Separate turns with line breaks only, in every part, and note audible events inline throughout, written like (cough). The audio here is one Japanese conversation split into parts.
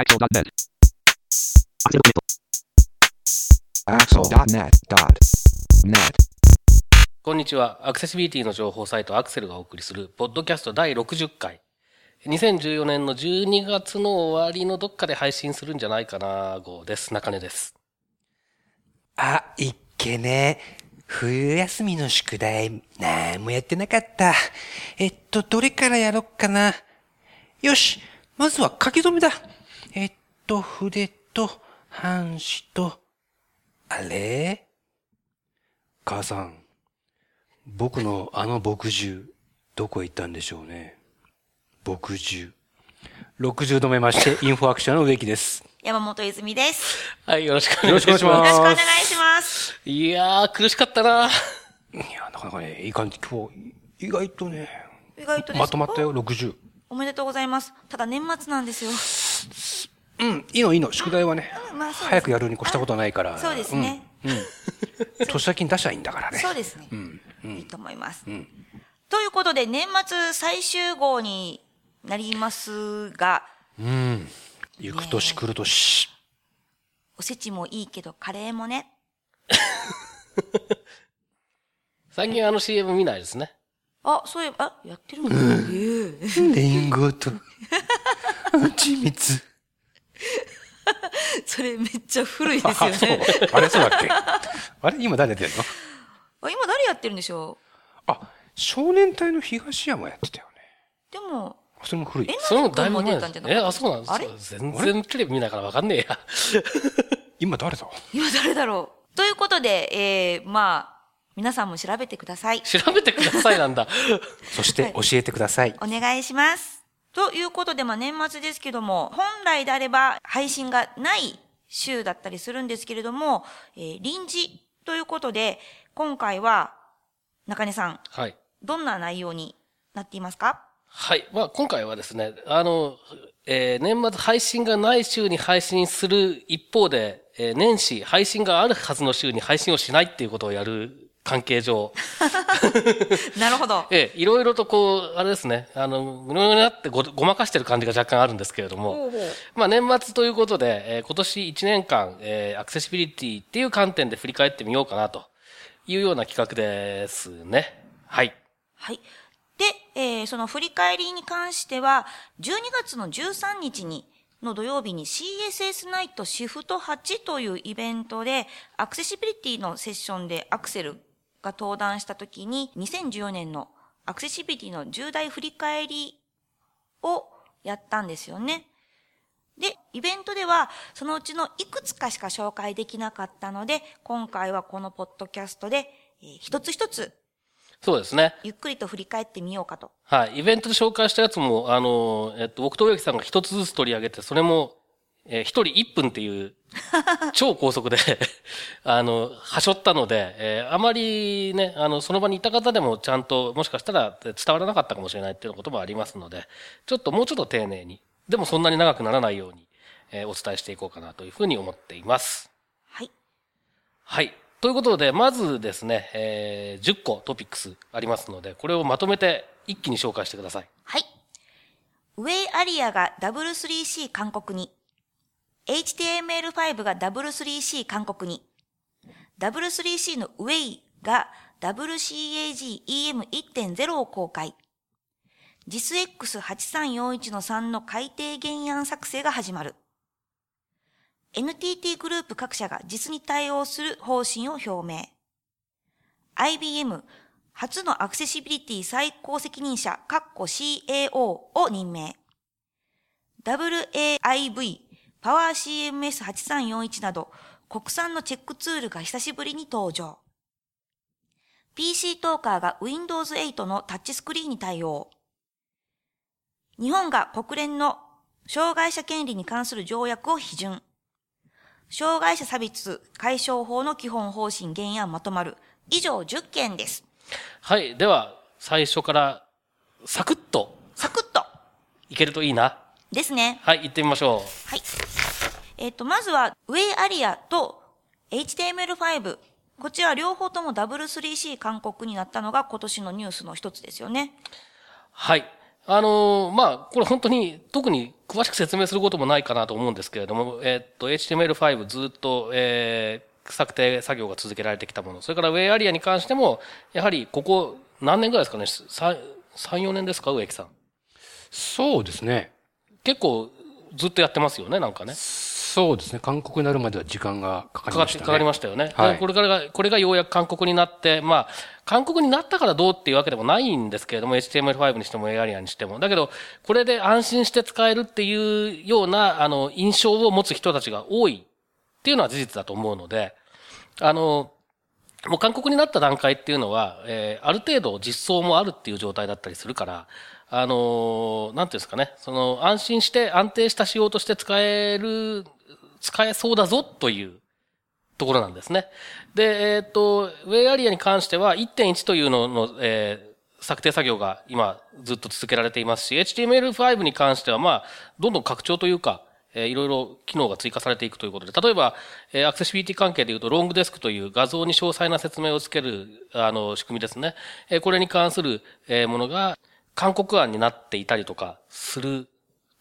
Axel.net.
Axel.net.net.
こんにちは。アクセシビリティの情報サイトアクセルがお送りする、ポッドキャスト第60回。2014年の12月の終わりのどっかで配信するんじゃないかな号です。中根です。
あ、いっけね。冬休みの宿題、なんもやってなかった。えっと、どれからやろっかな。よし、まずは書き留めだ。と、筆と、半紙と、あれ？母さん、僕のあの墨汁、どこへ行ったんでしょうね？墨汁。60度目まして、インフォアクションの植木です。
山本泉です。
はい、よろしくお願いします。
よろしくお願いしま
よろしくお願いします。
いやー、苦しかったな。
いや、なかなかね、いい感じ、今日、意外とね、
意外と
まとまったよ、60。
おめでとうございます。ただ年末なんですよ。
うん、いいのいいの。宿題はね、早くやるに越したことないから。
そうですね。
うん。うん。年先に出しゃいいんだからね。
そうですね。
うん。うん。
いいと思います。
ん
ということで、年末最終号になりますが、
うん。行く年来る年。
おせちもいいけど、カレーもね。(laughs)
最近あの CM 見ないですね。
あ、そういえば、あ、やってるんだ。ええ
リンゴと、(laughs) 蜂蜜。(laughs)
それめっちゃ古いですよ
あ、そう
ね。。
あれそうだっけ？(laughs) あれ今誰やってんの？
あ今誰やってるんでしょ
あ、少年隊の東山やってたよね。
うでも、
それも古い
え。
それもだいぶ前
なかった
あ、そうなんです
あれ？
全然テレビ見ないからわかんねえや。(laughs)
今誰だ？
今誰だろう？ということで、えー、まあ、皆さんも調べてください。
調べてくださいなんだ。
そして教えてください。
お願いします。ということで、まあ年末ですけども、本来であれば配信がない週だったりするんですけれども、えー臨時ということで、今回は、中根さん、
はい。
どんな内容になっていますか？
はい。まあ、今回はですね、あの、えー年末配信がない週に配信する一方で、えー年始配信があるはずの週に配信をしないっていうことをやる関係上、(laughs)
なるほど。(laughs)
ええ、いろいろとこう、あれですね、あの、ぐにょぐにょってごごまかしてる感じが若干あるんですけれども、
ほうほう
まあ年末ということで、えー今年1年間、えーアクセシビリティっていう観点で振り返ってみようかなというような企画ですね。はい。
はい。で、えーその振り返りに関しては、12月の13日に、の土曜日に CSS ナイトシフト8というイベントで、アクセシビリティのセッションでアクセルが登壇した時に、2014年のアクセシビリティの重大振り返りをやったんですよね。で、イベントでは、そのうちのいくつかしか紹介できなかったので、今回はこのポッドキャストで、えー一つ一つ
そうですね。
ゆっくりと振り返ってみようかと。
はい。イベントで紹介したやつも、あの、えっと、僕と植木さんが一つずつ取り上げて、それも、えー一人一分っていう、(laughs) 超高速で、(laughs) あの、はしょったので、えーあまりね、あの、その場にいた方でもちゃんと、もしかしたら伝わらなかったかもしれないっていうこともありますので、ちょっともうちょっと丁寧に、でもそんなに長くならないように、えーお伝えしていこうかなというふうに思っています。
はい。
はい。ということで、まずですね、えー10個トピックスありますので、これをまとめて一気に紹介してください。
はい。ウェイアリアが W3C 韓国に。HTML5 が W3C 韓国に。W3C のウェイが WCAG-EM1.0 を公開。JISX8341 の3の改定原案作成が始まる。NTT グループ各社が実に対応する方針を表明。IBM 初のアクセシビリティ最高責任者、カッコ CAO を任命。WAIV、パワー CMS8341 など、国産のチェックツールが久しぶりに登場。PC トーカーが Windows 8のタッチスクリーンに対応。日本が国連の障害者権利に関する条約を批准。障害者差別解消法の基本方針原案まとまる。以上10件です。
はい。では、最初から、サクッと
サクッと
いけるといいな。
ですね。
はい、行ってみましょ
はい。えっ、と、まずは、ウェイアリアと HTML5。こちら両方とも W3C 勧告になったのが今年のニュースの一つですよね。
う。はい。あのーまあ、これ本当に特に詳しく説明することもないかなと思うんですけれども、えっと、HTML5 ずっと、えー、策定作業が続けられてきたもの。それから Way アリアに関しても、やはりここ何年ぐらいですかね ?3、3 4年ですか？植木さん。
そうですね。
結構ずっとやってますよね、なんかね。
そうですね。韓国になるまでは時間がかかりましたね。
かかりましたよね。
はい
でこれからが、これがようやく韓国になって、まあ、韓国になったからどうっていうわけでもないんですけれども、HTML5 にしても ARIA にしても。だけど、これで安心して使えるっていうような、あの、印象を持つ人たちが多いっていうのは事実だと思うので、あの、もう韓国になった段階っていうのは、えーある程度実装もあるっていう状態だったりするから、あのーなんていうんですかね、その安心して安定した仕様として使える、使えそうだぞというところなんですね。で、えっ、と、ウェイアリアに関しては1.1というのの、えー策定作業が今ずっと続けられていますし、HTML5 に関してはまあ、どんどん拡張というか、えーいろいろ機能が追加されていくということで、例えば、えアクセシビリティ関係で言うと、ロングデスクという画像に詳細な説明をつける、あの、仕組みですね。えこれに関する、えものが、韓国案になっていたりとかする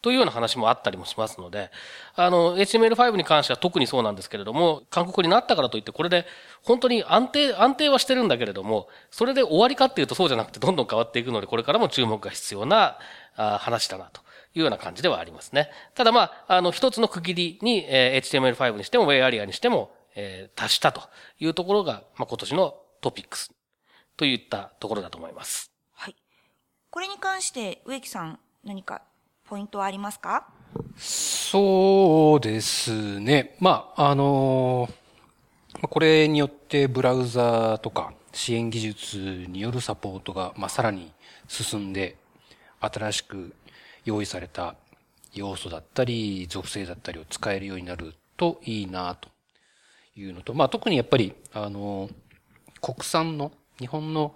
というような話もあったりもしますので、あの、HTML5 に関しては特にそうなんですけれども、韓国になったからといって、これで本当に安定、安定はしてるんだけれども、それで終わりかっていうとそうじゃなくてどんどん変わっていくので、これからも注目が必要なあ話だなというような感じではありますね。ただまあ、あの、一つの区切りに、えー HTML5 にしても WayAria にしても、えー達したというところが、まあ、今年のトピックスといったところだと思います。
はい。これに関して、植木さん、何かポイントはありますか？
そうですね。まあ、あのーこれによってブラウザーとか支援技術によるサポートが、まあ、さらに進んで、新しく用意された要素だったり、属性だったりを使えるようになるといいなというのと、まあ、特にやっぱり、あのー国産の日本の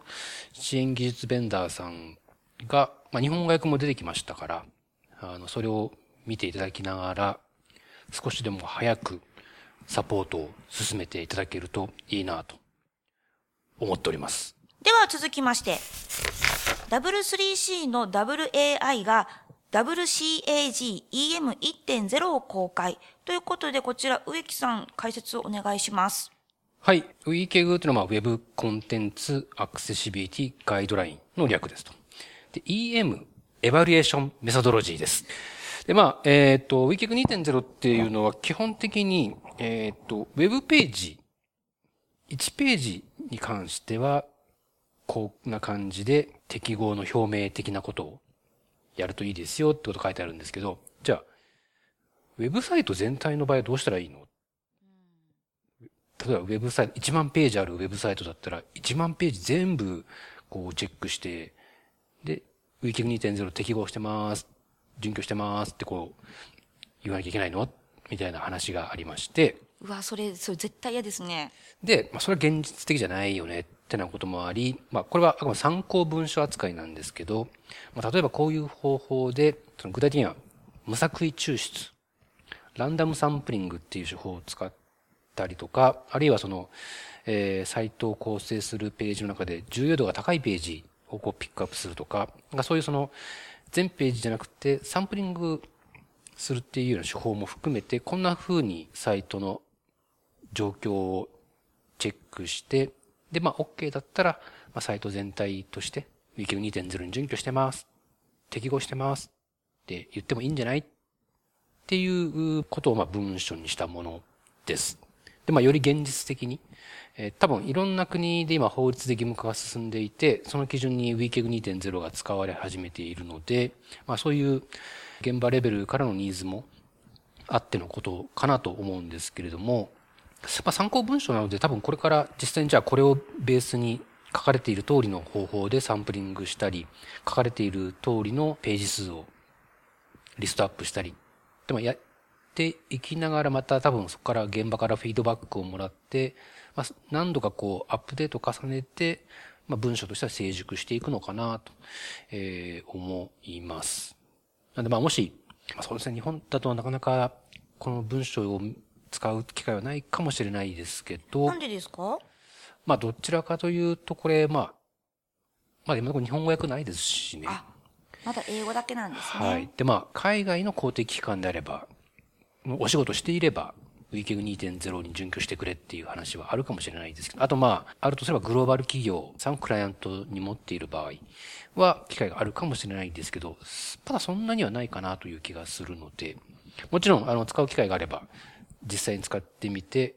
支援技術ベンダーさんが、まあ、日本語訳も出てきましたから、あの、それを見ていただきながら、少しでも早くサポートを進めていただけるといいなと思っております。
では続きまして、W3C の WAI が WCAG EM1.0 を公開ということで、こちら植木さん解説をお願いします。
はい。WCAG というのは、まあ、Web コンテンツアクセシビリティガイドラインの略ですと。で、EM、エバリエーションメソドロジーです。で、まあ、えっ、と、WCAG 2.0っていうのは基本的に、えっ、と、Web ページ、1ページに関しては、こんな感じで適合の表明的なことをやるといいですよってこと書いてあるんですけど、じゃあ、ウェブサイト全体の場合はどうしたらいいの？例えばウェブサイト、1万ページあるウェブサイトだったら、1万ページ全部、こう、チェックして、ウィキ2.0適合してます、準拠してますってこう、言わなきゃいけないの？みたいな話がありまして、
うわ、それ、それ絶対嫌ですね。
で、まあ、それは現実的じゃないよね。ってなこともあり、まあ、これはあくまで参考文書扱いなんですけど、まあ、例えばこういう方法で、その具体的には無作為抽出、ランダムサンプリングっていう手法を使ったりとか、あるいはその、えーサイトを構成するページの中で重要度が高いページをこうピックアップするとか、そういうその、全ページじゃなくてサンプリングするっていうような手法も含めて、こんな風にサイトの状況をチェックして、で、まあ、OK だったら、まあ、サイト全体として、Wiki 2.0に準拠してます。適合してます。って言ってもいいんじゃない？っていうことを、まあ、文章にしたものです。で、まあ、より現実的に、えー多分いろんな国で今法律で義務化が進んでいて、その基準に WCAG 2.0が使われ始めているので、まあ、そういう現場レベルからのニーズもあってのことかなと思うんですけれども、まあ、参考文書なので多分これから実際にじゃあこれをベースに書かれている通りの方法でサンプリングしたり、書かれている通りのページ数をリストアップしたり、でもやていきながらまた多分そこから現場からフィードバックをもらって、まあ、何度かこうアップデートを重ねて、まあ、文章としては成熟していくのかなと、えー思います。なんでまあもし、まあ、そうですね、日本だとなかなかこの文章を使う機会はないかもしれないですけど
なん、でですか？
まあどちらかというとこれ、まあ、まあ今のところ日本語訳ないですしね。
あまだ英語だけなんですね。
はい。で、まあ、海外の公的機関であれば、お仕事していれば、ウィーケグ2.0に準拠してくれっていう話はあるかもしれないですけど、あとまあ、あるとすればグローバル企業さんクライアントに持っている場合は、機会があるかもしれないですけど、ただそんなにはないかなという気がするので、もちろん、あの、使う機会があれば、実際に使ってみて、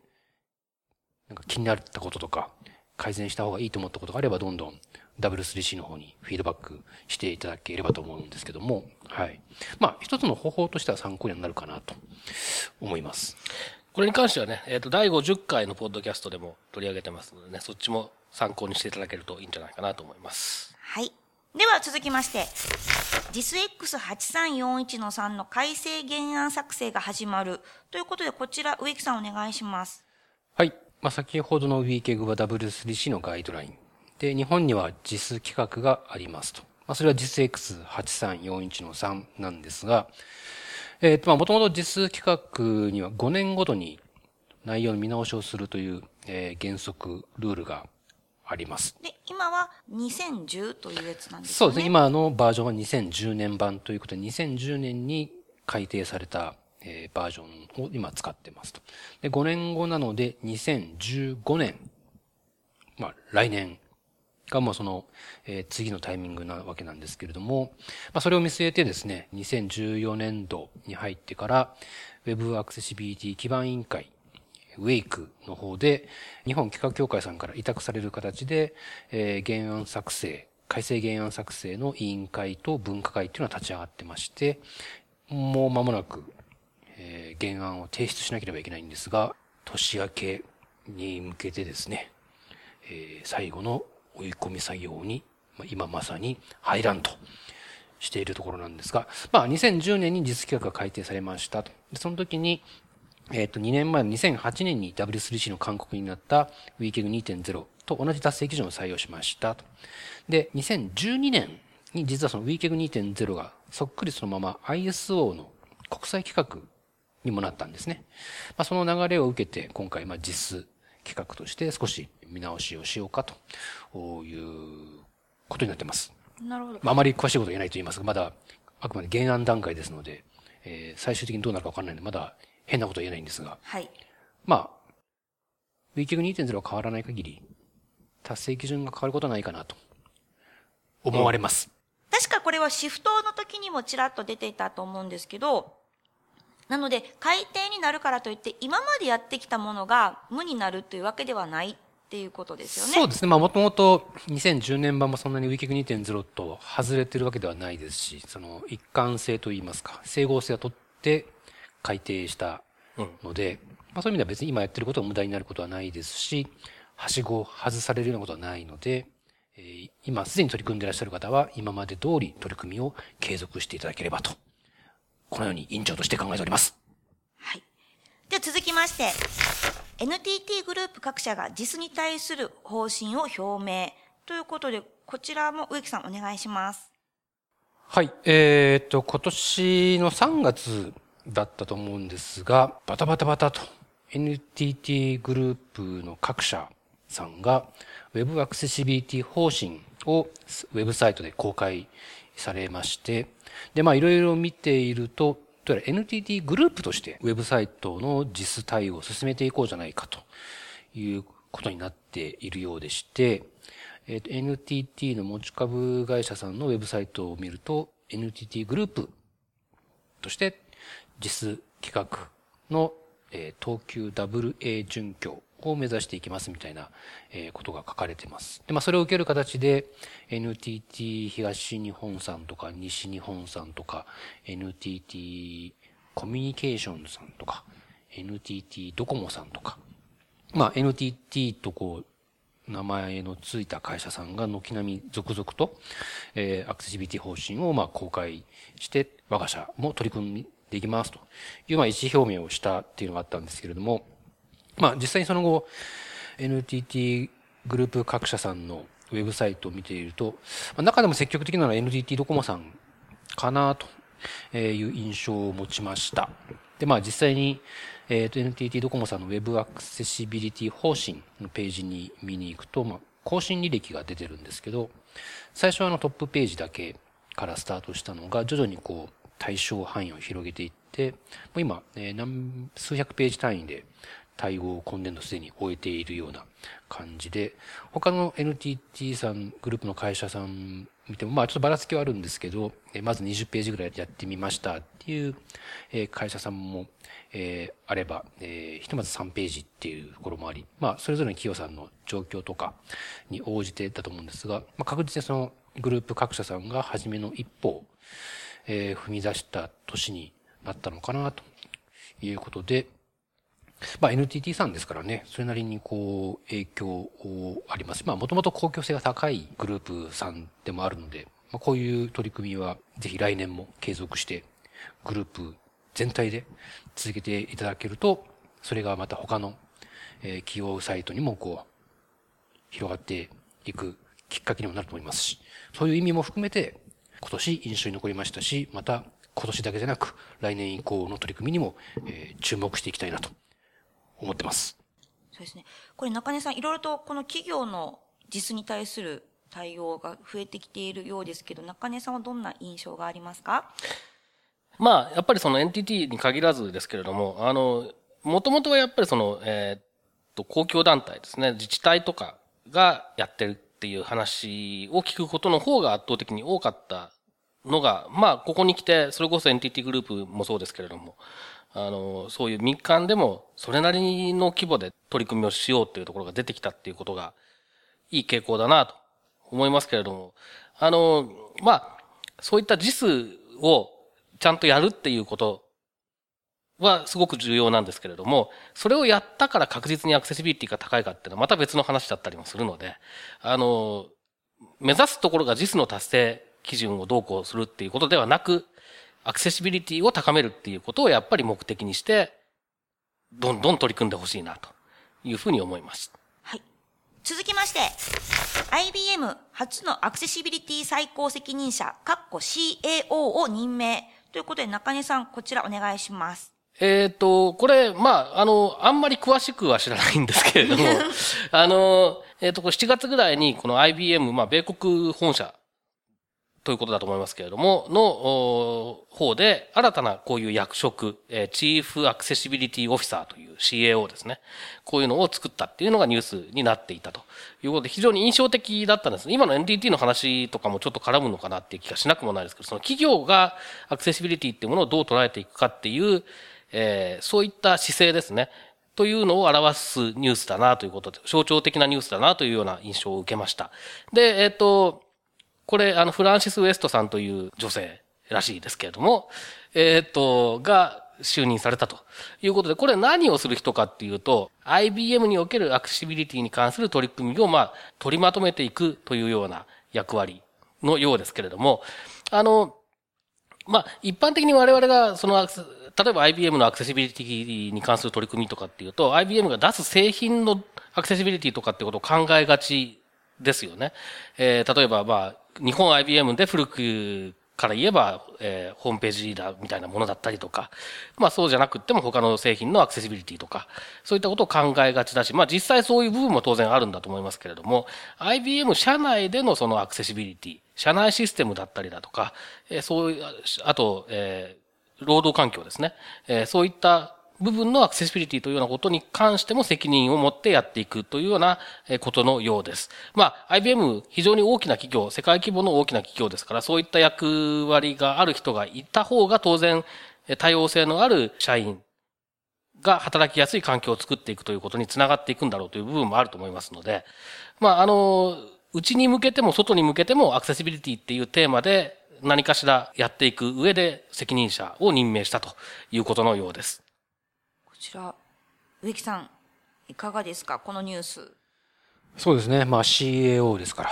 なんか気になったこととか、改善した方がいいと思ったことがあれば、どんどん W3C の方にフィードバックしていただければと思うんですけども、はい。まあ、一つの方法としては参考になるかなと思います。
これに関してはね、えっ、ー、と、第50回のポッドキャストでも取り上げてますのでね、そっちも参考にしていただけるといいんじゃないかなと思います。
はい。では続きまして、JISX8341 の3の改正原案作成が始まるということで、こちら植木さんお願いします。
はい。まあ、先ほどの WeKEG は W3C のガイドライン。で、日本には JIS 規格がありますと。まあ、それは JISX8341 の3なんですが、えっ、ー、と、まあ、もともと実数企画には5年ごとに内容の見直しをするという、えー、原則、ルールがあります。
で、今は2010というやつなんですね。
そうですね。今のバージョンは2010年版ということで、2010年に改定された、えー、バージョンを今使ってますと。で、5年後なので、2015年、まあ、来年がもうその、えー、次のタイミングなわけなんですけれども、まあ、それを見据えてですね、2014年度に入ってから、Web アクセシビリティ基盤委員会、ウェイクの方で、日本企画協会さんから委託される形で、えー、原案作成、改正原案作成の委員会と分科会っていうのは立ち上がってまして、もう間もなく、えー、原案を提出しなければいけないんですが、年明けに向けてですね、えー、最後の追い込み作業に、まあ、今まさに入らんとしているところなんですが、まあ、2010年に実規格が改定されましたと。その時に、えっ、と、2年前の2008年に W3C の勧告になった WeKeg2.0 と同じ達成基準を採用しましたと。で、2012年に実はその WeKeg2.0 がそっくりそのまま ISO の国際規格にもなったんですね。まあ、その流れを受けて今回、まあ、実数企画として少し見直しをしようかということになってます。
なるほど。
まあ、あまり詳しいことは言えないと言いますが、まだあくまで原案段階ですので、えー、最終的にどうなるかわからないので、まだ変なことは言えないんですが、
はい。
まあ、WeKig2.0 は変わらない限り、達成基準が変わることはないかなと思われます。
確かこれはシフトの時にもちらっと出ていたと思うんですけど、なので、改定になるからといって、今までやってきたものが無になるというわけではないっていうことですよね。
そうですね。まあ、もともと2010年版もそんなにウィキ2.0と外れてるわけではないですし、その一貫性といいますか、整合性をとって改定したので、うん、まあ、そういう意味では別に今やってることが無駄になることはないですし、はしごを外されるようなことはないので、えー、今すでに取り組んでいらっしゃる方は今まで通り取り組みを継続していただければとこのように委員長として考えております。
はい。では続きまして、NTT グループ各社が JIS に対する方針を表明ということで、こちらも植木さんお願いします。
はい。えっ、と、今年の3月だったと思うんですが、バタバタバタと NTT グループの各社さんが Web アクセシビリティ方針をウェブサイトで公開されまして、で、まあいろいろ見ていると、どうやら NTT グループとしてウェブサイトの実対応を進めていこうじゃないかということになっているようでして、えっ、ー、と、NTT の持ち株会社さんのウェブサイトを見ると、NTT グループとして JIS 企画の、えー、東急 WA 準拠を目指していきますみたいな、ことが書かれてます。で、まあ、それを受ける形で、NTT 東日本さんとか、西日本さんとか、NTT コミュニケーションさんとか、NTT ドコモさんとか、まあ、NTT とこう、名前のついた会社さんが軒並み続々と、えー、アクセシビリティ方針をまあ公開して、我が社も取り組んでいきますという、まあ、意思表明をしたっていうのがあったんですけれども、まあ実際にその後、NTT グループ各社さんのウェブサイトを見ていると、中でも積極的なのは NTT ドコモさんかなという印象を持ちました。で、まあ実際に、えっ、と NTT ドコモさんのウェブアクセシビリティ方針のページに見に行くと、まあ更新履歴が出てるんですけど、最初はあのトップページだけからスタートしたのが、徐々にこう、対象範囲を広げていって、もう今、えー、数百ページ単位で対応を今年度すでに終えているような感じで、他の NTT さん、グループの会社さん見ても、まあちょっとばらつきはあるんですけど、まず20ページぐらいやってみましたっていう会社さんも、え、あれば、え、ひとまず3ページっていうところもあり、まあそれぞれの企業さんの状況とかに応じてだと思うんですが、まあ確実にそのグループ各社さんが初めの一歩え、踏み出した年になったのかなということで、まあ NTT さんですからね、それなりにこう影響をあります。まあもともと公共性が高いグループさんでもあるので、まあ、こういう取り組みはぜひ来年も継続してグループ全体で続けていただけると、それがまた他の、え企業サイトにもこう広がっていくきっかけにもなると思いますし、そういう意味も含めて今年印象に残りましたし、また今年だけでなく来年以降の取り組みにも、えー、注目していきたいなと思ってます。
そうですね。これ中根さん、いろいろとこの企業の実に対する対応が増えてきているようですけど、中根さんはどんな印象がありますか？
まあ、やっぱりその NTT に限らずですけれども、あの、もともとはやっぱりその、えー、っと、公共団体ですね、自治体とかがやってるっていう話を聞くことの方が圧倒的に多かったのが、まあ、ここに来て、それこそ NTT グループもそうですけれども、あの、そういう民間でもそれなりの規模で取り組みをしようっていうところが出てきたっていうことが、いい傾向だなと思いますけれども、あの、まあ、そういった実数をちゃんとやるっていうことはすごく重要なんですけれども、それをやったから確実にアクセシビリティが高いかっていうのはまた別の話だったりもするので、あの、目指すところが実の達成基準をどうこうするっていうことではなく、アクセシビリティを高めるっていうことをやっぱり目的にして、どんどん取り組んでほしいなというふうに思います。
はい。続きまして、IBM 初のアクセシビリティ最高責任者、カッコ CAO を任命ということで中根さん、こちらお願いします。
えっ、ー、と、これ、まあ、あの、あんまり詳しくは知らないんですけれども、(laughs) あの、えっ、ー、と、7月ぐらいに、この IBM、まあ、米国本社ということだと思いますけれども、の方で、新たなこういう役職、え、チーフアクセシビリティオフィサーという CAO ですね。こういうのを作ったっていうのがニュースになっていたということで、非常に印象的だったんです。今の NTT の話とかもちょっと絡むのかなっていう気がしなくもないですけど、その企業がアクセシビリティっていうものをどう捉えていくかっていう、え、そういった姿勢ですね。というのを表すニュースだなということで、象徴的なニュースだなというような印象を受けました。で、えっ、と、これ、あの、フランシス・ウエストさんという女性らしいですけれども、えっ、と、が就任されたということで、これ何をする人かっていうと、IBM におけるアクセシビリティに関する取り組みを、まあ、取りまとめていくというような役割のようですけれども、あの、まあ、一般的に我々が、その、例えば IBM のアクセシビリティに関する取り組みとかっていうと、IBM が出す製品のアクセシビリティとかってことを考えがちですよね。えー、例えば、まあ、日本 IBM で古くから言えば、えー、ホームページリーダーみたいなものだったりとか、まあそうじゃなくても他の製品のアクセシビリティとか、そういったことを考えがちだし、まあ実際そういう部分も当然あるんだと思いますけれども、IBM 社内でのそのアクセシビリティ、社内システムだったりだとか、えー、そういう、あと、えー、労働環境ですね、えー、そういった部分のアクセシビリティというようなことに関しても責任を持ってやっていくというようなことのようです。まあ、IBM 非常に大きな企業、世界規模の大きな企業ですから、そういった役割がある人がいた方が当然多様性のある社員が働きやすい環境を作っていくということにつながっていくんだろうという部分もあると思いますので、まあ、あの、内に向けても外に向けてもアクセシビリティっていうテーマで何かしらやっていく上で責任者を任命したということのようです。
ちら、植木さん、いかがですか、このニュース。
そうですね、まあ CAO ですから、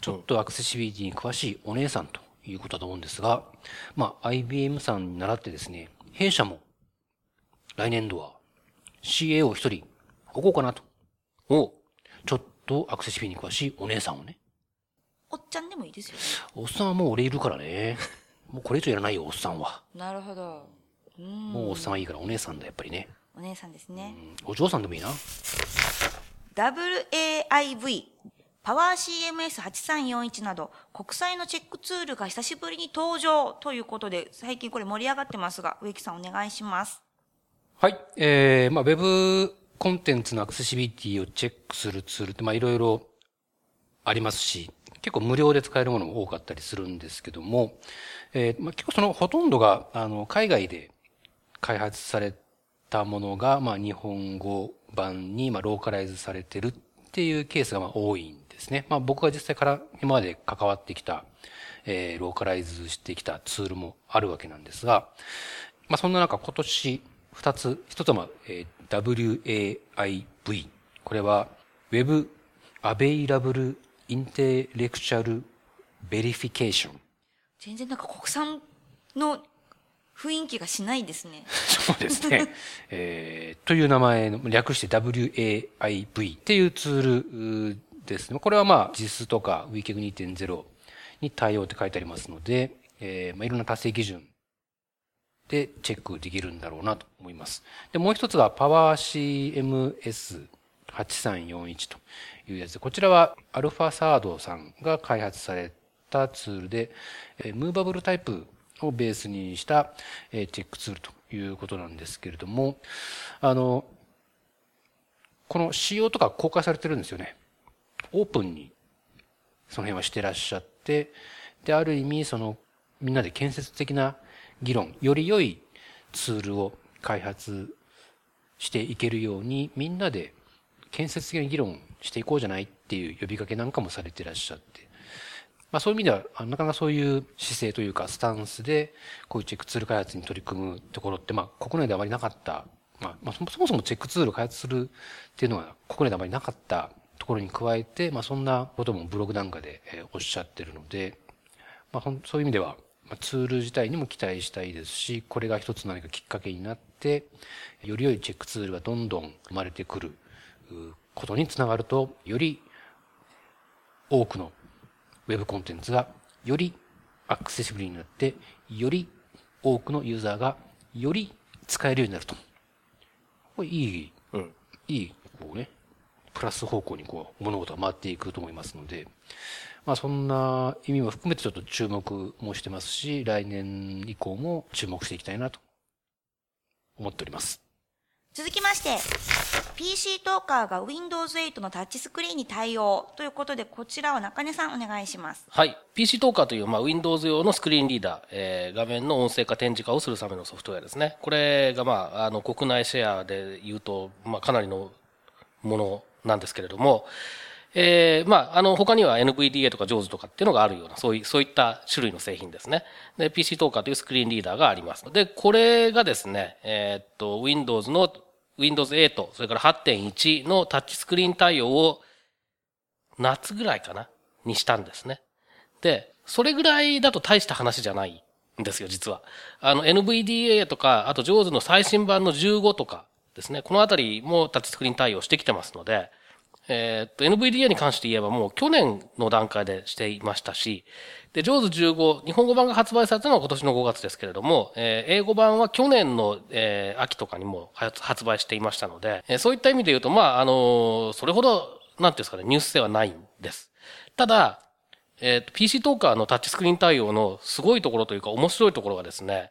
ちょっとアクセシビリティに詳しいお姉さんということだと思うんですが、まあ IBM さんに習ってですね、弊社も来年度は CAO 一人置こうかなと。おちょっとアクセシビリティに詳しいお姉さんをね。
おっちゃんでもいいですよ、ね。
おっさんはもう俺いるからね。もうこれ以上やらないよ、おっさんは。
なるほど。
もうおっさんはいいからお姉さんだ、やっぱりね。
お姉さんですね。
お嬢さんでもいいな。
WAIV、パワー CMS8341 など国際のチェックツールが久しぶりに登場ということで、最近これ盛り上がってますが、植木さんお願いします。
はい。えー、まあ、ウェブコンテンツのアクセシビリティをチェックするツールって、まあ、いろいろありますし、結構無料で使えるものも多かったりするんですけども、えー、まあ、結構そのほとんどが、あの、海外で開発されったものが、まあ、日本語版に、まあ、ローカライズされてるっていうケースが、まあ、多いんですね。まあ、僕が実際から今まで関わってきた、えー、ローカライズしてきたツールもあるわけなんですが、まあ、そんな中今年二つ、一つは、えー、WAIV。これは Web Available Intellectual Verification。
全然なんか国産の雰囲気がしないですね。
そうですね。(laughs) えー、という名前の、略して WAIV っていうツールですね。これはまあ、JIS とか WCAG2.0 に対応って書いてありますので、えー、まあいろんな達成基準でチェックできるんだろうなと思います。で、もう一つが PowerCMS8341 というやつで、こちらはアルファサードさんが開発されたツールで、ムーバブルタイプをベースにしたチェックツールということなんですけれども、あの、この仕様とか公開されてるんですよね。オープンにその辺はしてらっしゃって、で、ある意味、その、みんなで建設的な議論、より良いツールを開発していけるように、みんなで建設的な議論していこうじゃないっていう呼びかけなんかもされてらっしゃって、まあそういう意味では、なかなかそういう姿勢というか、スタンスで、こういうチェックツール開発に取り組むところって、まあ国内であまりなかった、まあ、そもそもチェックツール開発するっていうのは国内であまりなかったところに加えて、まあそんなこともブログなんかでおっしゃってるので、まあそういう意味では、ツール自体にも期待したいですし、これが一つ何かきっかけになって、より良いチェックツールがどんどん生まれてくることにつながると、より多くのウェブコンテンツがよりアクセシブルになって、より多くのユーザーがより使えるようになると。これいい、
うん。
いい、こうね、プラス方向にこう物事が回っていくと思いますので、まあそんな意味も含めてちょっと注目もしてますし、来年以降も注目していきたいなと思っております。
続きまして、PC トーカーが Windows 8のタッチスクリーンに対応ということで、こちらは中根さんお願いします。
はい。PC トーカーという、まあ、Windows 用のスクリーンリーダー、えー、画面の音声化展示化をするためのソフトウェアですね。これが、まあ、あの、国内シェアで言うと、まあ、かなりのものなんですけれども、えー、まあ、あの、他には NVDA とか JAWS とかっていうのがあるような、そういう、そういった種類の製品ですね。で、PC トーカーというスクリーンリーダーがあります。で、これがですね、えー、っと、Windows の、Windows 8、それから8.1のタッチスクリーン対応を、夏ぐらいかなにしたんですね。で、それぐらいだと大した話じゃないんですよ、実は。あの、NVDA とか、あと JAWS の最新版の15とかですね、このあたりもタッチスクリーン対応してきてますので、え、っと、NVDA に関して言えばもう去年の段階でしていましたし、で、JAWS15、日本語版が発売されたのは今年の5月ですけれども、えー、英語版は去年の、えー、秋とかにも発売していましたので、えー、そういった意味で言うと、まあ、あのそれほど、なんていうんですかね、ニュース性はないんです。ただ、えっ、と、PC トーカーのタッチスクリーン対応のすごいところというか面白いところがですね、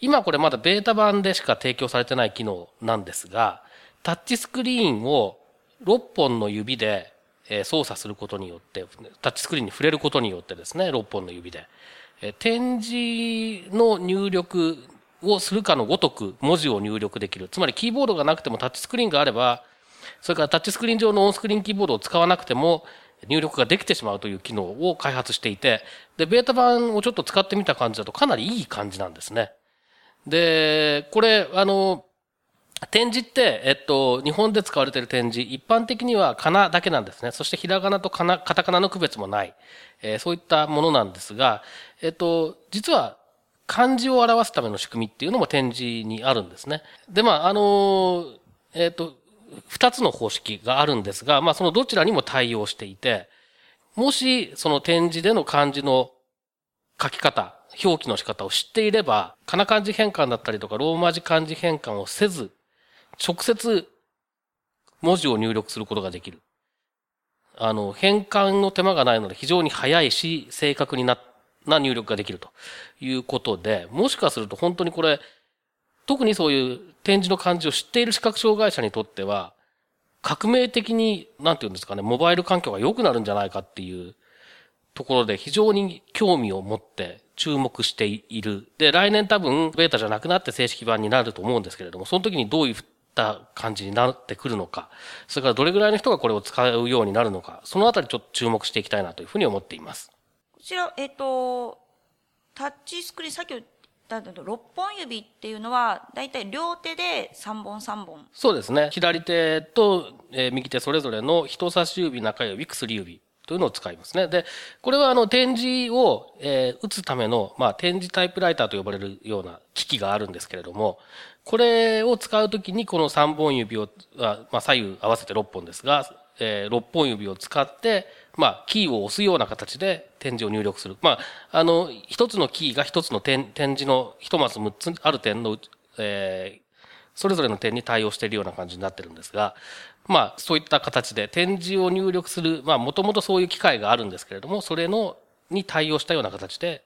今これまだベータ版でしか提供されてない機能なんですが、タッチスクリーンを6本の指で操作することによって、タッチスクリーンに触れることによってですね、6本の指で。展示の入力をするかのごとく文字を入力できる。つまりキーボードがなくてもタッチスクリーンがあれば、それからタッチスクリーン上のオンスクリーンキーボードを使わなくても入力ができてしまうという機能を開発していて、で、ベータ版をちょっと使ってみた感じだとかなりいい感じなんですね。で、これ、あの、展示って、えっと、日本で使われている展示、一般的にはかなだけなんですね。そしてひらがなとかな、カタカナの区別もない。えー、そういったものなんですが、えっと、実は漢字を表すための仕組みっていうのも展示にあるんですね。で、まあ、あの、えっと、二つの方式があるんですが、まあ、そのどちらにも対応していて、もし、その展示での漢字の書き方、表記の仕方を知っていれば、かな漢字変換だったりとか、ローマ字漢字変換をせず、直接文字を入力することができる。あの、変換の手間がないので非常に早いし、正確にな、な入力ができるということで、もしかすると本当にこれ、特にそういう展示の感じを知っている視覚障害者にとっては、革命的に、なんて言うんですかね、モバイル環境が良くなるんじゃないかっていうところで非常に興味を持って注目している。で、来年多分ベータじゃなくなって正式版になると思うんですけれども、その時にどういうった感じになってくるのか、それからどれぐらいの人がこれを使うようになるのか、そのあたりちょっと注目していきたいなというふうに思っています。
こちら、えっ、ー、と、タッチスクリーン、さっきだと6本指っていうのは、だいたい両手で3本3本。
そうですね。左手と、えー、右手それぞれの人差し指、中指、薬指というのを使いますね。で、これはあの展示を、えー、打つための、まあ、展示タイプライターと呼ばれるような機器があるんですけれども、これを使うときにこの3本指を、まあ、左右合わせて6本ですが、えー、6本指を使って、まあ、キーを押すような形で展示を入力する。まあ、あの、一つのキーが一つの展展示の一マス6つある点の、えー、それぞれの点に対応しているような感じになってるんですが、まあ、そういった形で展示を入力する、まあ、もともとそういう機械があるんですけれども、それの、に対応したような形で、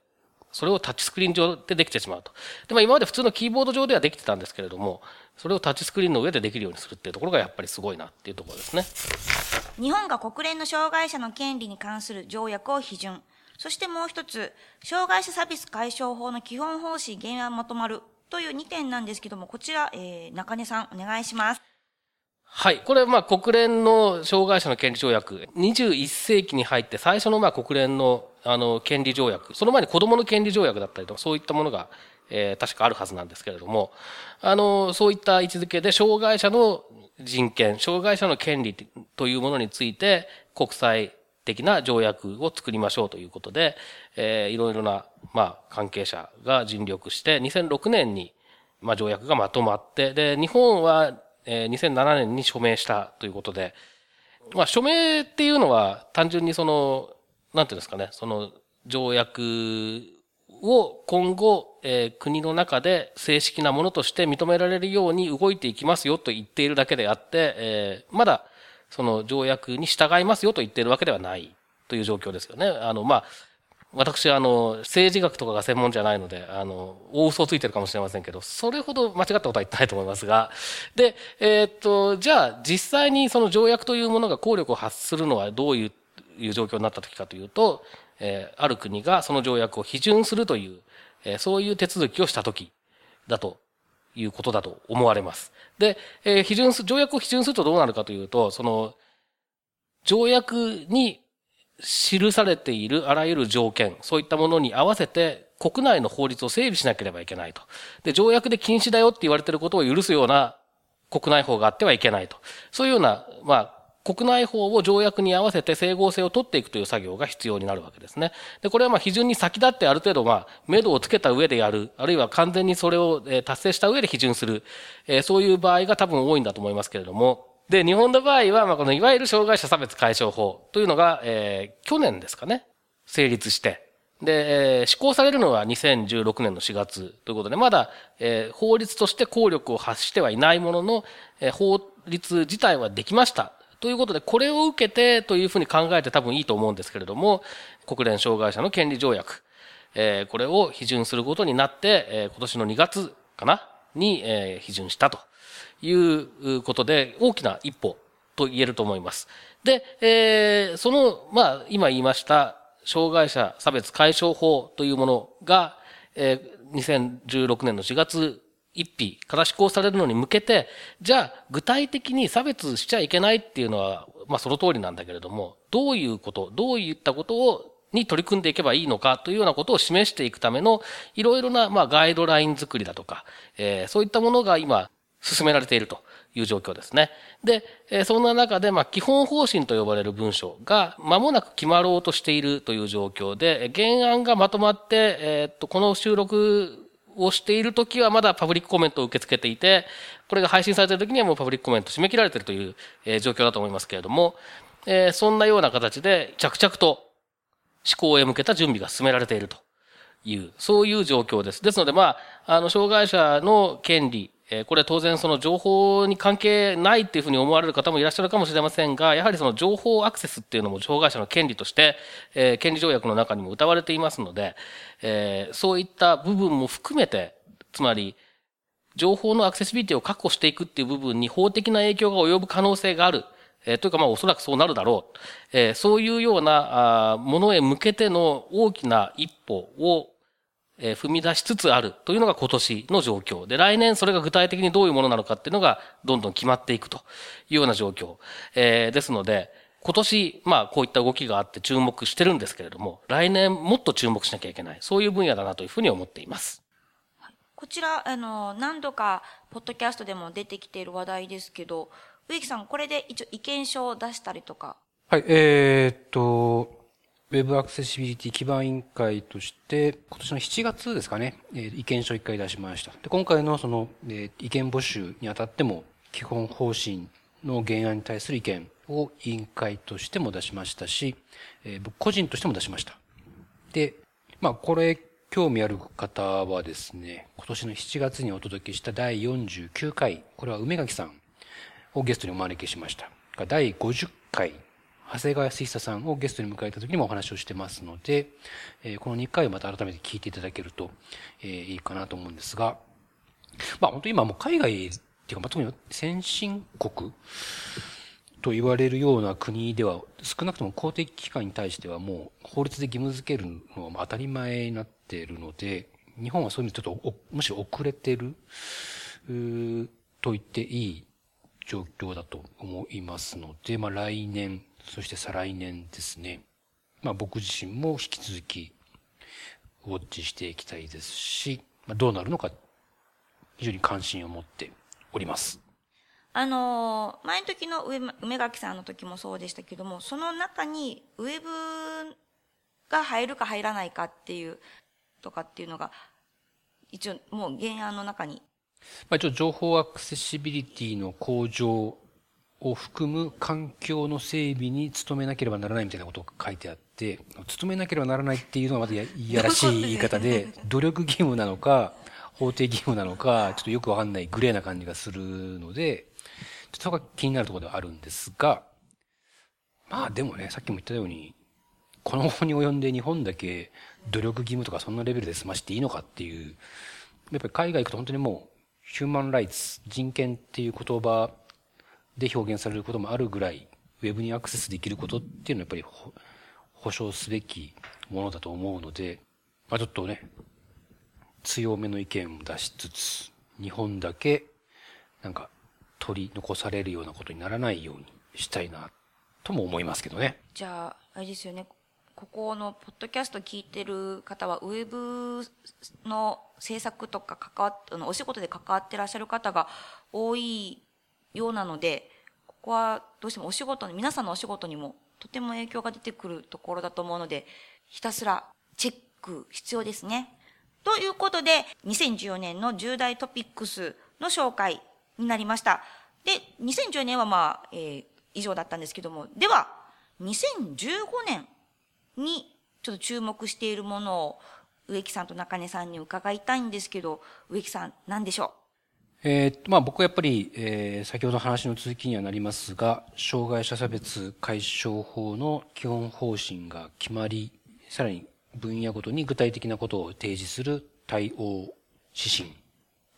それをタッチスクリーン上でできてしまうと。で、まあ、今まで普通のキーボード上ではできてたんですけれども、それをタッチスクリーンの上でできるようにするっていうところがやっぱりすごいなっていうところですね。
日本が国連の障害者の権利に関する条約を批准。そしてもう一つ、障害者サービス解消法の基本方針原案まとまるという2点なんですけども、こちら、えー、中根さんお願いします。
はい。これ、まあ、国連の障害者の権利条約、21世紀に入って最初の、まあ、国連の、あの、権利条約、その前に子供の権利条約だったりとか、そういったものが、えー、確かあるはずなんですけれども、あの、そういった位置づけで、障害者の人権、障害者の権利というものについて、国際的な条約を作りましょうということで、えー、いろいろな、まあ、関係者が尽力して、2006年に、まあ、条約がまとまって、で、日本は、えー、2007年に署名したということで、まあ、署名っていうのは単純にその、なんていうんですかね、その条約を今後、えー、国の中で正式なものとして認められるように動いていきますよと言っているだけであって、えー、まだその条約に従いますよと言っているわけではないという状況ですよね。あの、まあ、私は、あの、政治学とかが専門じゃないので、あの、大嘘をついてるかもしれませんけど、それほど間違ったことは言ってないと思いますが、で、えー、っと、じゃあ、実際にその条約というものが効力を発するのはどういういう状況になった時かというと、えー、ある国がその条約を批准するという、えー、そういう手続きをした時だということだと思われます。で、えー、批准す、条約を批准するとどうなるかというと、その、条約に記されているあらゆる条件、そういったものに合わせて国内の法律を整備しなければいけないと。で、条約で禁止だよって言われていることを許すような国内法があってはいけないと。そういうような、まあ、国内法を条約に合わせて整合性を取っていくという作業が必要になるわけですね。で、これはまあ批准に先立ってある程度まあ、目処をつけた上でやる、あるいは完全にそれを達成した上で批准する、えそういう場合が多分多いんだと思いますけれども、で、日本の場合は、まあ、このいわゆる障害者差別解消法というのが、えー、去年ですかね、成立して、で、えー、施行されるのは2016年の4月ということで、まだ、えー、法律として効力を発してはいないものの、えー、法律自体はできました。ということで、これを受けてというふうに考えて多分いいと思うんですけれども、国連障害者の権利条約、え、これを批准することになって、え、今年の2月かなに、え、批准したということで、大きな一歩と言えると思います。で、え、その、まあ、今言いました、障害者差別解消法というものが、え、2016年の4月一匹から施行されるのに向けて、じゃあ具体的に差別しちゃいけないっていうのは、まあその通りなんだけれども、どういうこと、どういったことをに取り組んでいけばいいのかというようなことを示していくためのいろいろなまあガイドライン作りだとか、えー、そういったものが今進められているという状況ですね。で、えー、そんな中でまあ基本方針と呼ばれる文書が間もなく決まろうとしているという状況で、原案がまとまって、えー、っと、この収録をしているときはまだパブリックコメントを受け付けていて、これが配信されているときにはもうパブリックコメント締め切られているという、え、状況だと思いますけれども、え、そんなような形で着々と思考へ向けた準備が進められているという、そういう状況です。ですので、まあ、あの、障害者の権利、えこれ当然その情報に関係ないっていうふうに思われる方もいらっしゃるかもしれませんが、やはりその情報アクセスっていうのも障害者の権利として、え権利条約の中にも謳われていますので、えそういった部分も含めて、つまり、情報のアクセシビリティを確保していくっていう部分に法的な影響が及ぶ可能性がある。えというかまあおそらくそうなるだろう。えそういうようなあものへ向けての大きな一歩をえー踏み出しつつあるというのが今年の状況。で、来年それが具体的にどういうものなのかっていうのがどんどん決まっていくというような状況。えーですので、今年、まあこういった動きがあって注目してるんですけれども、来年もっと注目しなきゃいけない。そういう分野だなというふうに思っています。
こちら、あの、何度か、ポッドキャストでも出てきている話題ですけど、植木さん、これで一応意見書を出したりとか、
はい、えーっと、ウェブアクセシビリティ基盤委員会として、今年の7月ですかね、意見書を1回出しました。で、今回のその、意見募集にあたっても、基本方針の原案に対する意見を委員会としても出しましたし、僕個人としても出しました。で、まあ、これ、興味ある方はですね、今年の7月にお届けした第49回、これは梅垣さんをゲストにお招きしました。第50回、長谷川康久さんをゲストに迎えた時にもお話をしてますので、えーこの2回をまた改めて聞いていただけると、えーいいかなと思うんですが、まあ本当今もう海外っていうか、まあ、特に先進国と言われるような国では、少なくとも公的機関に対してはもう法律で義務付けるのは当たり前になっているので、日本はそういう意味でちょっとおむしろ遅れてる、と言っていい状況だと思いますので、まあ来年、そして再来年ですね。まあ僕自身も引き続きウォッチしていきたいですし、まあどうなるのか非常に関心を持っております。
あのー前の時の梅梅垣さんの時もそうでしたけども、その中にウェブが入るか入らないかっていう、とかっていうのが、一応もう原案の中に。
まあ、一応情報アクセシビリティの向上を含む環境の整備に努めなければならないみたいなことが書いてあって、努めなければならないっていうのはまたや (laughs) いやらしい言い方で、努力義務なのか、法定義務なのか、ちょっとよくわかんないグレーな感じがするので、ちょっとそこが気になるところではあるんですが、まあでもね、さっきも言ったように、この後に及んで日本だけ努力義務とかそんなレベルで済ましていいのかっていう、やっぱり海外行くと本当にもう、ヒューマンライツ、人権っていう言葉で表現されることもあるぐらい、ウェブにアクセスできることっていうのはやっぱり保障すべきものだと思うので、まあちょっとね、強めの意見を出しつつ、日本だけ、なんか、取り残されるようなことにならないようにしたいな、とも思いますけどね。
じゃあ、あれですよね。ここのポッドキャスト聞いてる方は、ウェブの制作とか関わっ、あのお仕事で関わってらっしゃる方が多いようなので、ここはどうしてもお仕事に、皆さんのお仕事にもとても影響が出てくるところだと思うので、ひたすらチェック必要ですね。ということで、2014年の重大トピックスの紹介になりました。で、2014年はまあ、えー以上だったんですけども、では、2015年にちょっと注目しているものを植木さんと中根さんに伺いたいんですけど、植木さん何でしょう？
えーっと、まあ僕はやっぱり、えー先ほど話の続きにはなりますが、障害者差別解消法の基本方針が決まり、さらに分野ごとに具体的なことを提示する対応指針、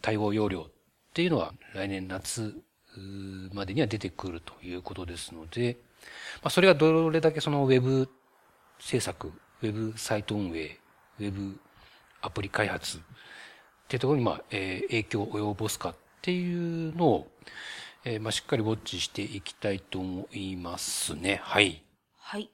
対応要領っていうのは来年夏までには出てくるということですので、まあそれがどれだけそのウェブ制作、ウェブサイト運営、ウェブアプリ開発、っていうところに、まあ、えー影響を及ぼすかっていうのを、えーまあ、しっかりウォッチしていきたいと思いますね。はい。
うはい。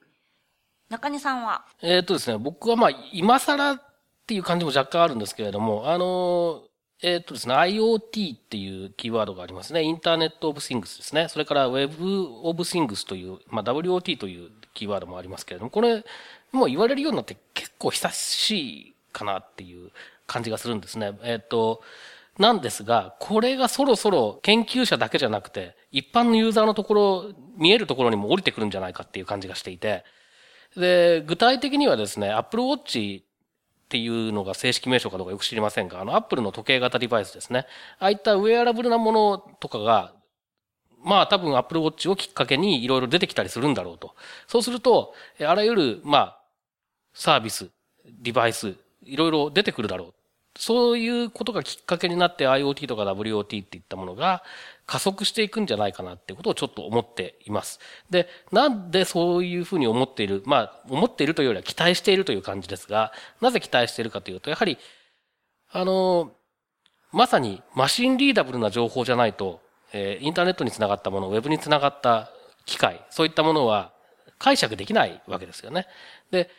中根さんは？
えーっとですね、僕はまあ、今更っていう感じも若干あるんですけれども、あの、えーっとですね、IoT っていうキーワードがありますね。インターネットオブシングスですね。それから Web of Things という、まあ、WOT というキーワードもありますけれども、これ、もう言われるようになって結構久しいかなっていう感じがするんですね。えっと、なんですが、これがそろそろ研究者だけじゃなくて、一般のユーザーのところ、見えるところにも降りてくるんじゃないかっていう感じがしていて、で、具体的にはですね、Apple Watch っていうのが正式名称かどうかよく知りませんが、あの、アップルの時計型デバイスですね。ああいったウェアラブルなものとかが、まあ多分アップルウォッチをきっかけにいろいろ出てきたりするんだろうと。そうすると、あらゆる、まあ、サービス、デバイス、いろいろ出てくるだろう。そういうことがきっかけになって IoT とか WOT っていったものが加速していくんじゃないかなってことをちょっと思っています。で、なんでそういうふうに思っている、まあ、思っているというよりは期待しているという感じですが、なぜ期待しているかというと、やはり、あの、まさにマシンリーダブルな情報じゃないと、えー、インターネットにつながったもの、ウェブにつながった機械、そういったものは解釈できないわけですよね。で、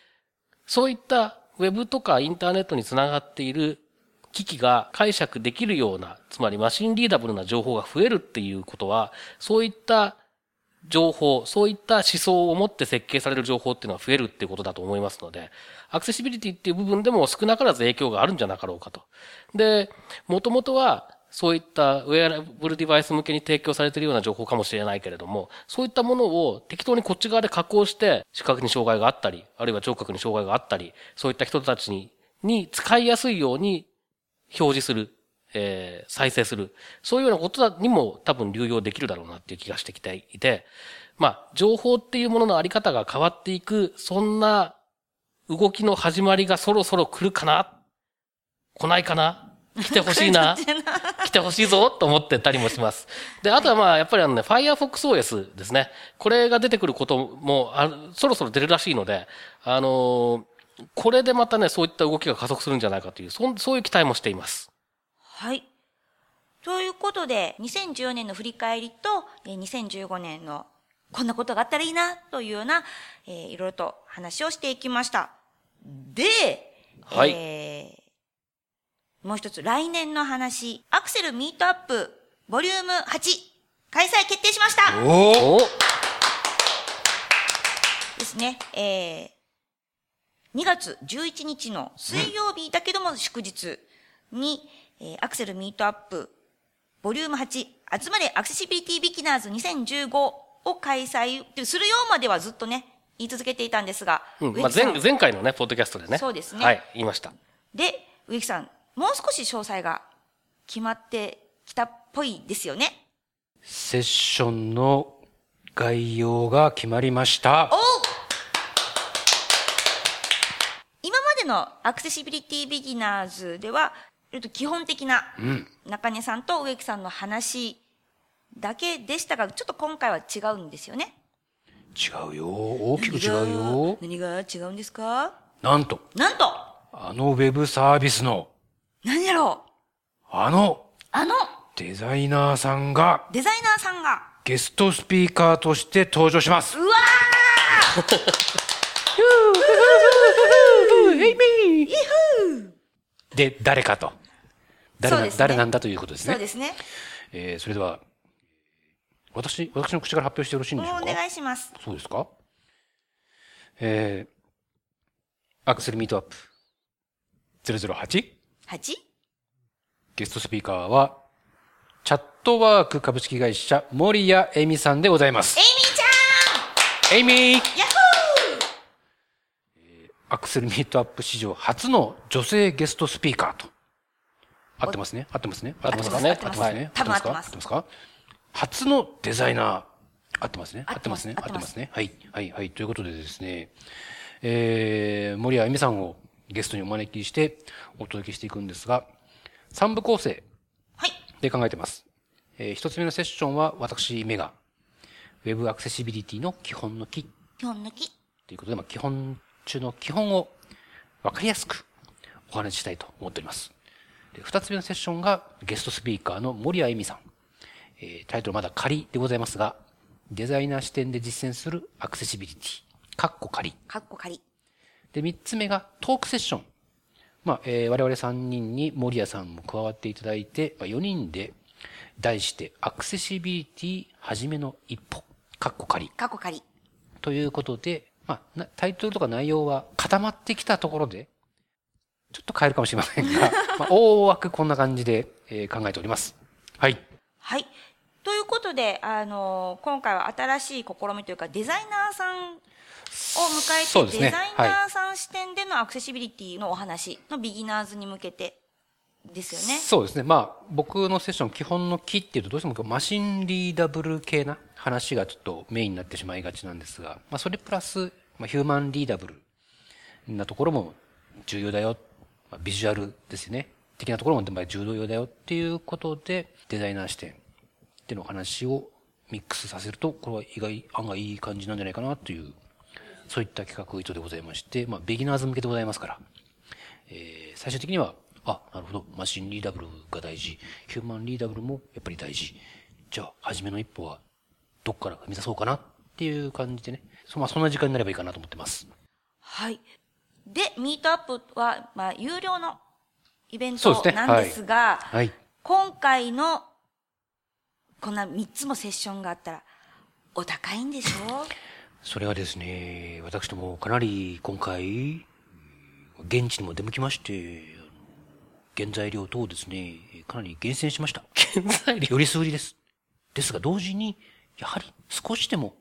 そういったウェブとかインターネットにつながっている機器が解釈できるような、つまりマシンリーダブルな情報が増えるっていうことは、そういった情報、そういった思想を持って設計される情報っていうのは増えるっていうことだと思いますので、アクセシビリティっていう部分でも少なからず影響があるんじゃなかろうかと。で、もともとは、そういったウェアラブルデバイス向けに提供されているような情報かもしれないけれども、そういったものを適当にこっち側で加工して、視覚に障害があったり、あるいは聴覚に障害があったり、そういった人たちに、に使いやすいように表示する、えー、再生する。そういうようなことにも多分流用できるだろうなっていう気がしてきていて、まあ、情報っていうもののあり方が変わっていく、そんな動きの始まりがそろそろ来るかな？来ないかな？来てほしいな？(laughs) 来てほしいぞと思ってたりもします。で、あとはまあ、やっぱりあのね、Firefox OS ですね。これが出てくることもあそろそろ出るらしいので、あのー、これでまたね、そういった動きが加速するんじゃないかという、そそういう期待もしています。
はい。ということで、2014年の振り返りと、2015年のこんなことがあったらいいな、というような、えー、いろいろと話をしていきました。で、はい、えーもう一つ、来年の話、アクセルミートアップ、ボリューム8、開催決定しましたおですね。えー、2月11日の水曜日だけども祝日に、うん、えー、アクセルミートアップ、ボリューム8、集まれアクセシビリティビギナーズ2015を開催するようまではずっとね、言い続けていたっですが。
うん、まあ前、前回のね、ポッドキャストでね。
そうですね。
はい、言いました。
で、植木さん、もう少し詳細が決まってきたっぽいですよね。
セッションの概要が決まりました。
今までのアクセシビリティビギナーズでは、基本的な中根さんと植木さんの話だけでしたが、ちょっと今回は違うんですよね。
違うよ。大きく違うよ。
何が違うんですか？
なんと。
なんと
あのウェブサービスの
何やろ？
うあの、
あの、
デザイナーさんが、
デザイナーさんが、
ゲストスピーカーとして登場します。
うわ
ー (laughs) で、誰かと。誰な、ね、誰なんだということですね。
そうですね。
えー、それでは、私、私の口から発表してよろしいんでしょうか？
お願いします。
そうですか？えー、アクセルミートアップ 008?
8?
ゲストスピーカーは、チャットワーク株式会社森谷恵美さんでございます。
エイミーち
ゃんエイミーアクセルミートアップ史上初の女性ゲストスピーカーと。合ってますね？合ってますね？
合ってますか
ね？
合ってますね？合ってます。合ってますか？
初のデザイナー。合ってますね？合ってますね合ってますね？はい。はい。はい。ということでですね、えー、森谷恵美さんをゲストにお招きしてお届けしていくんですが、三部構成で考えてます。はい、えー、一つ目のセッションは私、メガ。ウェブアクセシビリティの基本の木。
基本の木。
ということで、まあ、基本中の基本をわかりやすくお話ししたいと思っております。で二つ目のセッションがゲストスピーカーの森谷恵美さん。えー、タイトルまだ仮でございますが、デザイナー視点で実践するアクセシビリティ。カッコ仮。
カッコ仮。
で、三つ目がトークセッション。まあ、えー、我々三人に森谷さんも加わっていただいて、まあ、4人で、題して、アクセシビリティはじめの一歩。カッコ仮。
カッコ仮。
ということで、まあ、タイトルとか内容は固まってきたところで、ちょっと変えるかもしれませんが、(laughs) まあ、大枠こんな感じで、えー、考えております。はい。
はい。ということで、あのー、今回は新しい試みというか、デザイナーさん迎えて、
ね
デザイナーさん視点でのアクセシビリティのお話のビギナーズに向けてですよね。
そうですね。まあ、僕のセッション、基本の木っていうと、どうしてもマシンリーダブル系な話がちょっとメインになってしまいがちなんですが、まあ、それプラス、まあ、ヒューマンリーダブルなところも重要だよ。まあ、ビジュアルですよね。的なところもまあ重要だよっていうことで、デザイナー視点っていうの話をミックスさせると、これは意外、案外いい感じなんじゃないかなという、そういった企画意図でございまして、まあ、ビギナーズ向けでございますから、えー最終的には、あ、なるほど、マシンリーダブルが大事、ヒューマンリーダブルもやっぱり大事。じゃあ、初めの一歩は、どっから踏み出そうかなっていう感じでね、そまあ、そんな時間になればいいかなと思ってます。
はい。で、ミートアップは、まあ、有料のイベントなんですが、
はい。
今回の、こんな3つもセッションがあったら、お高いんでしょ？
それはですね、私どもかなり今回、うん現地にも出向きまして、原材料等をですね、かなり厳選しました。
原材料
よりすぐりです。ですが同時に、やはり少しでも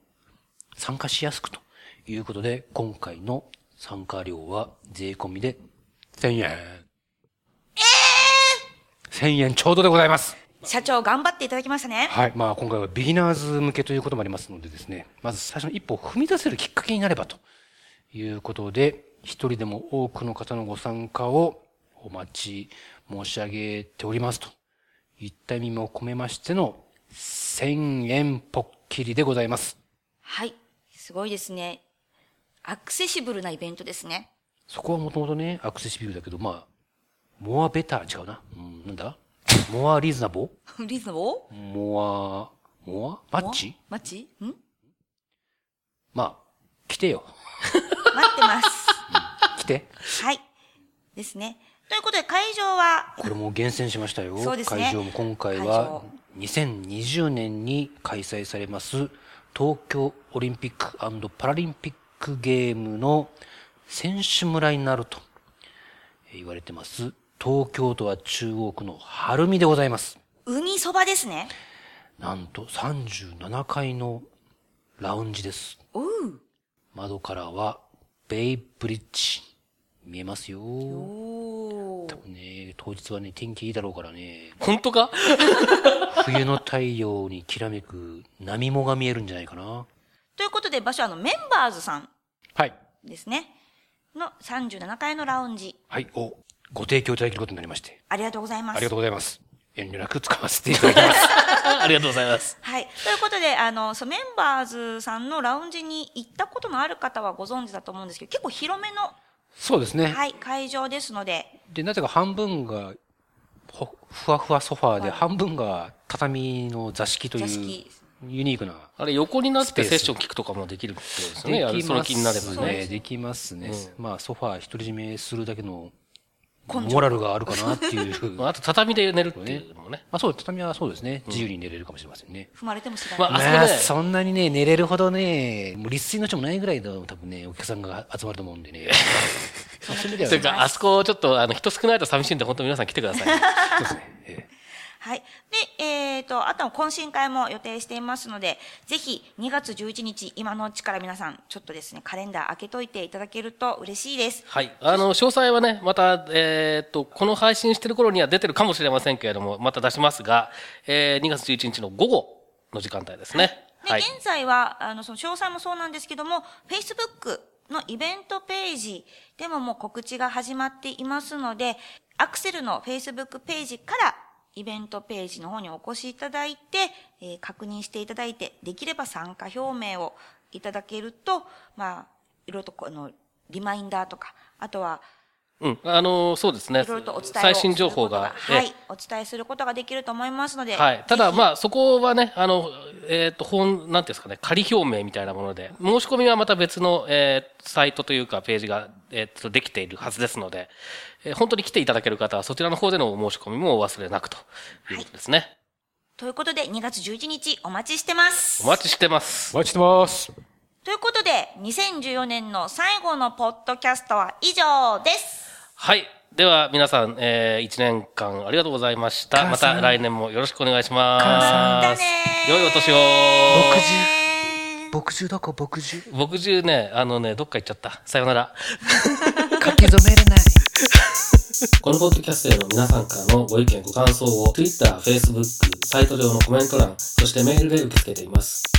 参加しやすくということで、今回の参加料は税込みで1000円。えー、!1000 円ちょうどでございます。
社長頑張っていただきましたね。
はい。まあ今回はビギナーズ向けということもありますのでですね、まず最初の一歩を踏み出せるきっかけになればということで、一人でも多くの方のご参加をお待ち申し上げておりますといった意味も込めましての1000円ぽっきりでございます。
はい。すごいですね。アクセシブルなイベントですね。
そこはもともとね、アクセシビルだけど、まあ、モアベター違うな。うん、なんだ？モアリーズナボ (laughs)
リズムを
ー？モア、モア？マッチ？
マッチ？ん？
まあ、来てよ。(laughs)
待ってます。
来て。
はい。ですね。ということで会場は、
これも厳選しましたよ。
そうですね
会場も今回
会
は
場
2020年に開催されます東京オリンピックパラリンピックゲームの選手村になるとえー言われてます東京都は中央区の晴海でございます。
海そばですね。
なんと37階のラウンジです。窓からはベイブリッジ見えますよ。
お
多分ね、当日はね、天気いいだろうからね、
本当か？(laughs)
冬の太陽にきらめく波もが見えるんじゃないかな。
ということで場所はあのメンバーズさん
はい。
ですね。の37階のラウンジ。
はい。お、ご提供いただけることになりまして、
ありがとうございます。
ありがとうございます。遠慮なく使わせていただきます。(laughs)
ありがとうございます。
はい。ということで、あの、そう、メンバーズさんのラウンジに行ったことのある方はご存知だと思うんですけど、結構広めの、
そうですね。
はい、会場ですので、
で、なぜか半分が、ほふわふわソファーで、
はい
半分が畳の座敷という
座敷、
ユニークな。
あれ、横になってセッション聞くとかもできるってことですよね。
でき
その
ます
気になればね。
ね。できますね。まあ、ソファー独り占めするだけの、モラルがあるかなっていう。(laughs)
まああと、畳で寝るっていうのもね。
まあそう、畳はそうですね。自由に寝れるかもしれませんね。
踏まれても知ら
ま
ない。
あそこで
まあ、そんなにね、寝れるほどね、もう立水の人もないぐらいの多分ね、お客さんが集まると思うんでね。(laughs) そういう意味ではね
というか、あそこちょっと、あの、人少ないと寂しいんで、本当皆さん来てください。(laughs)
そうですね。ええ
はい。で、えっ、と、あとは懇親会も予定していますので、ぜひ2月11日、今のうちから皆さん、ちょっとですね、カレンダー開けといていただけると嬉しいです。
はい。あの、詳細はね、また、えーっと、この配信してる頃には出てるかもしれませんけれども、また出しますが、えー、2月11日の午後の時間帯ですね。
で、
はい。
現在は、あの、その詳細もそうなんですけども、Facebook のイベントページでももう告知が始まっていますので、アクセルの Facebook ページからイベントページの方にお越しいただいて、えー確認していただいて、できれば参加表明をいただけると、まあ、いろいろとこの、リマインダーとか、あとは、
うん。あの、そうですね
いろいろとお伝えを
最新情報が。
することは
え
い、お伝えすることができると思いますので、
はい。ただ、まあ、そこはね、あの、えっ、と、本、なんていうんですかね、仮表明みたいなもので、申し込みはまた別の、えーサイトというか、ページが、えっ、と、できているはずですので、えー本当に来ていただける方は、そちらの方でのお申し込みもお忘れなくということですね。
ということで、2月11日お待ちしてます
お。待ちしてます。
お待ちしてます。
ということで、2014年の最後のポッドキャストは以上です。
はい。では、皆さん、えー、1年間ありがとうございました。また来年もよろしくお願いします。良いお年を。
牧獣どこ牧獣
牧獣ね、あのね、どっか行っちゃった。さよなら。(laughs)
書き初めれない。(laughs)
このポッドキャストへの皆さんからのご意見、ご感想を Twitter、Facebook、サイト上のコメント欄、そしてメールで受け付けています。